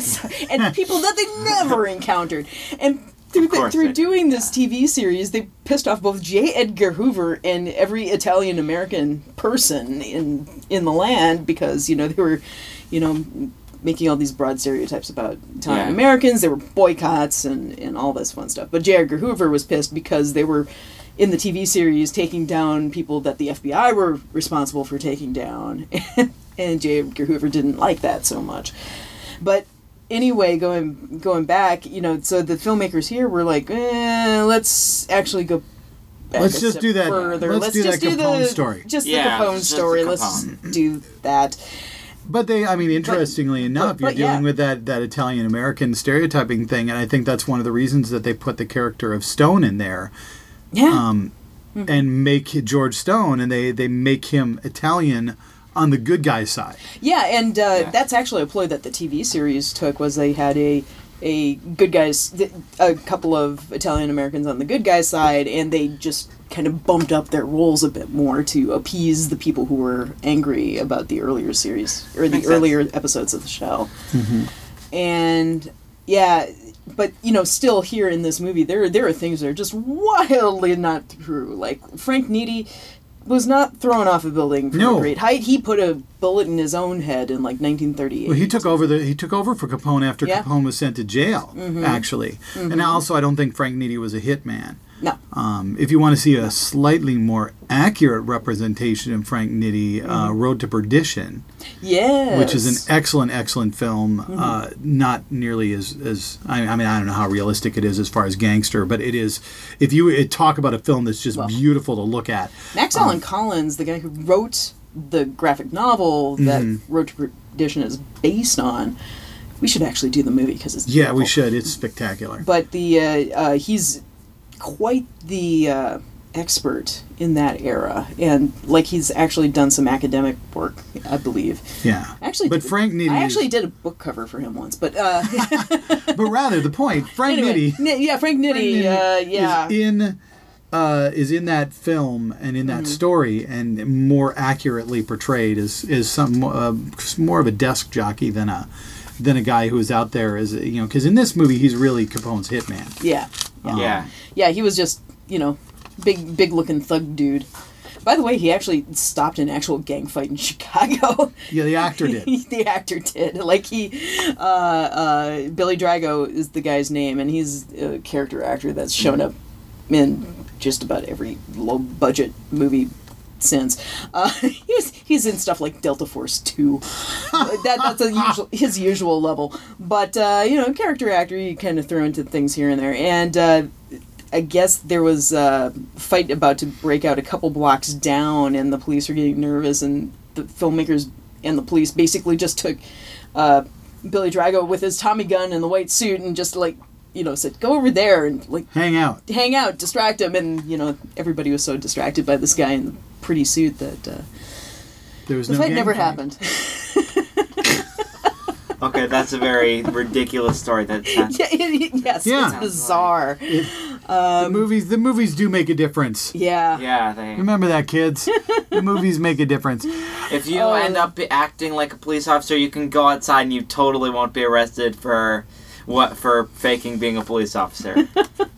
So- and people that they never encountered. And through, the, through doing this TV series, they pissed off both J. Edgar Hoover and every Italian American person in in the land because, you know, they were, you know, making all these broad stereotypes about Italian Yeah. Americans. There were boycotts and, and all this fun stuff. But J. Edgar Hoover was pissed because they were in the TV series taking down people that the FBI were responsible for taking down. and J. Edgar Hoover didn't like that so much. But anyway, going going back, you know, so the filmmakers here were like, eh, let's actually go. Back Let's a just step do that- Further. let's do just that do Capone the story. Just Yeah, the Capone just the story. Let's do that. But they, I mean, interestingly enough, but you're yeah. dealing with that, that Italian American stereotyping thing, and I think that's one of the reasons that they put the character of Stone in there Yeah. um, Mm-hmm. and make George Stone, and they, they make him Italian on the good guy side. Yeah, and uh, Yeah. that's actually a ploy that the TV series took was they had a a good guys a couple of Italian Americans on the good guy side and they just kind of bumped up their roles a bit more to appease the people who were angry about the earlier series or the Makes sense. earlier episodes of the show. And yeah, but you know, still here in this movie, there there are things that are just wildly not true. Like Frank Nitti was not thrown off a building from No. a great height. He put a bullet in his own head in like 1938. Well, he took over the he took over for Capone after Yeah. Mm-hmm. Capone was sent to jail. Actually, and also I don't think Frank Nitti was a hitman. No. Um, if you want to see a slightly more accurate representation of Frank Nitti, uh, Mm-hmm. Road to Perdition, Yes. which is an excellent, excellent film. Mm-hmm. Uh, not nearly as, as I, I mean, I don't know how realistic it is as far as gangster, but it is. If you uh, talk about a film that's just Well. beautiful to look at, Max Allan Collins, the guy who wrote the graphic novel that Mm-hmm. Road to Perdition is based on, we should actually do the movie because it's yeah, we should. It's spectacular. But the uh, uh, he's quite the uh, expert in that era, and like he's actually done some academic work, I believe. yeah, Actually, but did- Frank Nitti. I is- actually did a book cover for him once, but uh, but rather the point, Frank anyway, Nitti. Ni- yeah, Frank Nitti, uh, yeah, is in uh, is in that film and in that Mm-hmm. story and more accurately portrayed as is some uh, more of a desk jockey than a than a guy who is out there as you know because in this movie he's really Capone's hitman. yeah, Yeah. yeah. He was just you know big, big looking thug dude. By the way, he actually stopped an actual gang fight in Chicago. Yeah, the actor did. the actor did. Like he, uh, uh, Billy Drago is the guy's name, and he's a character actor that's shown up in just about every low budget movie since. Uh, he's he's in stuff like Delta Force Two. that that's a usual his usual level. But uh, you know, character actor, you kind of throw into things here and there, and. Uh, I guess there was a fight about to break out a couple blocks down, and the police are getting nervous, and the filmmakers and the police basically just took uh, Billy Drago with his Tommy gun and the white suit and just like you know said go over there and like Hang out. hang out, distract him, and you know everybody was so distracted by this guy in the pretty suit that uh, There was the no fight never fight. happened. Okay, that's a very ridiculous story. That sounds. yeah, it- yes, Yeah. it's bizarre. the movies the movies do make a difference. Yeah. Yeah, they. Remember that, kids. the movies make a difference. If you Oh. end up acting like a police officer, you can go outside and you totally won't be arrested for what for faking being a police officer.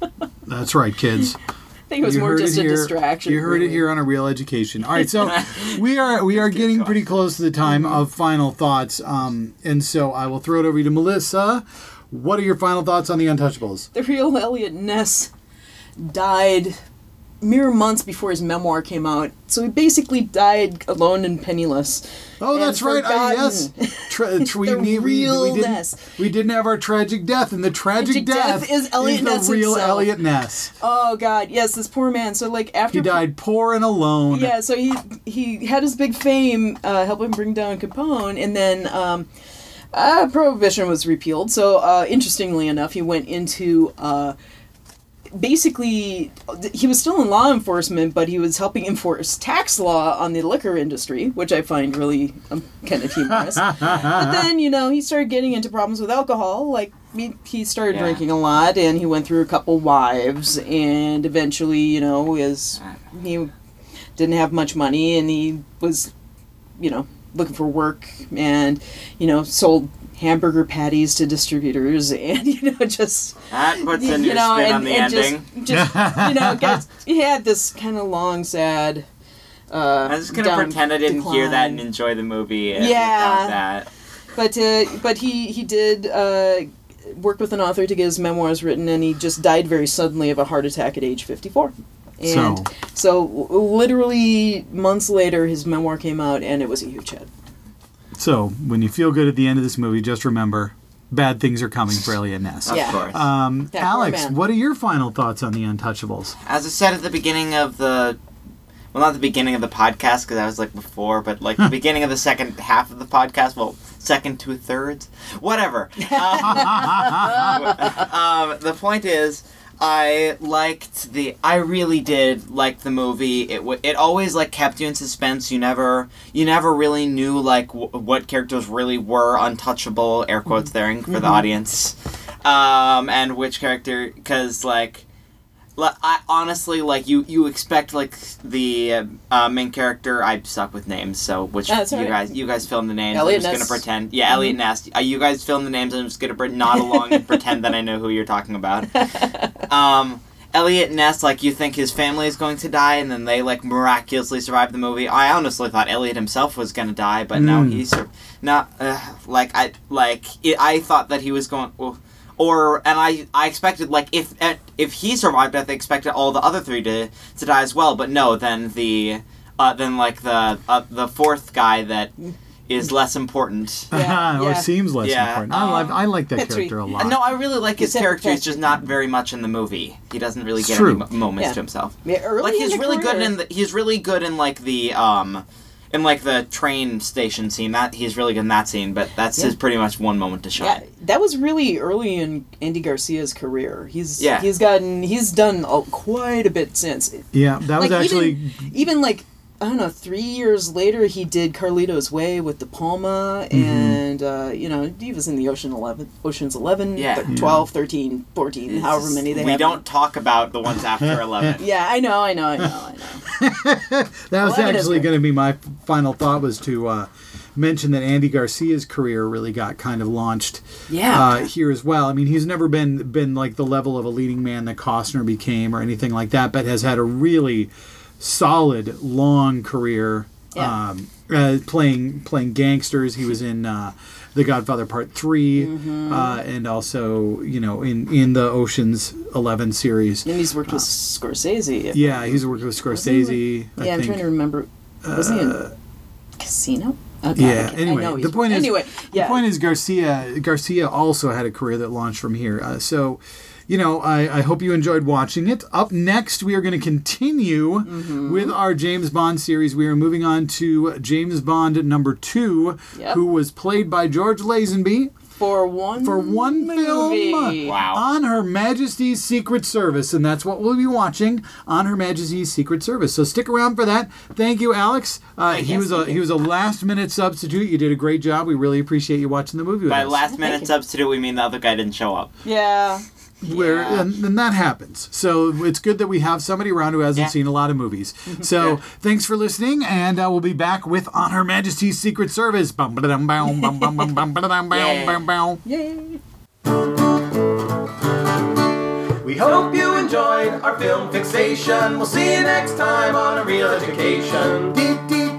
That's right, kids. I think it was You more just a here- distraction. You heard it here on a Reel Education. All right, so we are we are getting pretty close to the time Mm-hmm. of final thoughts, um, and so I will throw it over to Melissa. What are your final thoughts on the Untouchables? The real Eliot Ness died mere months before his memoir came out. So he basically died alone and penniless. Oh, that's right. I, yes. Tra- tra- we, The we, we didn't, we didn't have our tragic death, and the tragic, Tragic death is Eliot the Ness real himself. Eliot Ness. Oh God, yes, this poor man. So like after He died poor and alone. Yeah, so he he had his big fame uh, helping bring down Capone, and then um, uh, prohibition was repealed. So uh, interestingly enough, he went into uh, basically he was still in law enforcement, but he was helping enforce tax law on the liquor industry, which I find really um, kind of humorous. but then you know he started getting into problems with alcohol, like. He, he started Yeah. drinking a lot and he went through a couple wives and eventually you know is he didn't have much money and he was you know looking for work and you know sold hamburger patties to distributors and you know just That puts a new you know spin and, on the and ending. just, just you know gets, he had this kind of long sad uh I'm just gonna pretend I didn't hear that and enjoy the movie. Yeah. Without that. but uh, but he he did uh work with an author to get his memoirs written and he just died very suddenly of a heart attack at age 54 and So- so, w- literally months later his memoir came out and it was a huge hit So when you feel good at the end of this movie, just remember, bad things are coming for Eliot Ness. Of Yeah. course. Um, That poor Alex, man. what are your final thoughts on the Untouchables? As I said at the beginning of the, well, not the beginning of the podcast because I was like before, but like the beginning of the second half of the podcast. Well, second two thirds, whatever. Um, um, the point is, I liked the. I really did like the movie. It w- it always like kept you in suspense. You never you never really knew like w- what characters really were untouchable. Air quotes there for the audience. Um, and which character because like li- I honestly like you. You expect like the uh, main character. I suck with names, so which That's you all right. guys you guys film the names. Eliot I'm just Ness. gonna pretend. Yeah, Eliot Ness. Uh, you guys film the names. I'm just gonna pre- nod along and pretend that I know who you're talking about. Um, Eliot Ness, like you think his family is going to die, and then they like miraculously survive the movie. I honestly thought Eliot himself was going to die, but no, Mm. he's sur- not. Uh, like I like it, I thought that he was going. Well, or and I I expected like if if he survived, I expected all the other three to to die as well. But no, then the uh, then like the uh, the fourth guy that is less important. Yeah, or yeah. seems less Yeah, important. I like I like that Petri. character a lot. Uh, No, I really like his Except character. He's just not very much in the movie. He doesn't really It's get true. any mo- moments Yeah. to himself. Yeah, like he's in the really good in the, he's really good in like the um in like the train station scene. That he's really good in that scene, but that's Yeah. his pretty much one moment to shine. Yeah, that was really early in Andy Garcia's career. He's Yeah. he's gotten he's done a, quite a bit since. yeah, that was actually even, even like I don't know, three years later he did Carlito's Way with De Palma, Mm-hmm. and uh, you know he was in the Ocean Eleven, Ocean's Eleven, Yeah. th- Yeah. 12, 13, 14, however many they we have. We don't talk about the ones after eleven. Yeah, I know, I know, I know, I know. that was actually going to be my final thought was to uh, mention that Andy Garcia's career really got kind of launched Yeah. uh, here as well. I mean, he's never been been like the level of a leading man that Costner became or anything like that, but has had a really solid long career Yeah. um, uh, playing playing gangsters. He was in uh, The Godfather Part 3 Mm-hmm. uh, and also you know in in the Ocean's Eleven series. and he's worked with Scorsese. Yeah, he's worked with Scorsese. I yeah, I'm trying to remember. Was he in Casino? Okay, Yeah. I Anyway, the point is, anyway, yeah. the point is Garcia. Garcia also had a career that launched from here. Uh, so, you know, I, I hope you enjoyed watching it. Up next, we are going to continue Mm-hmm. with our James Bond series. We are moving on to James Bond number two, Yep. who was played by George Lazenby for one for one movie. film Wow. on Her Majesty's Secret Service, and that's what we'll be watching on Her Majesty's Secret Service. So stick around for that. Thank you, Alex. Uh, he was a he was a last minute substitute. You did a great job. We really appreciate you watching the movie with By us. last minute substitute, we mean the other guy didn't show up. Yeah. Where Yeah. and, and that happens. So it's good that we have somebody around who hasn't Yeah. seen a lot of movies. So thanks for listening, and uh, we'll be back with On Her Majesty's Secret Service. Bum, ba-da-dum, bow, bum, bum, bum, bum, ba-da-dum, Yeah. bow, bow. Yay. We hope you enjoyed our film fixation. We'll see you next time on A Reel Education. Dee, dee,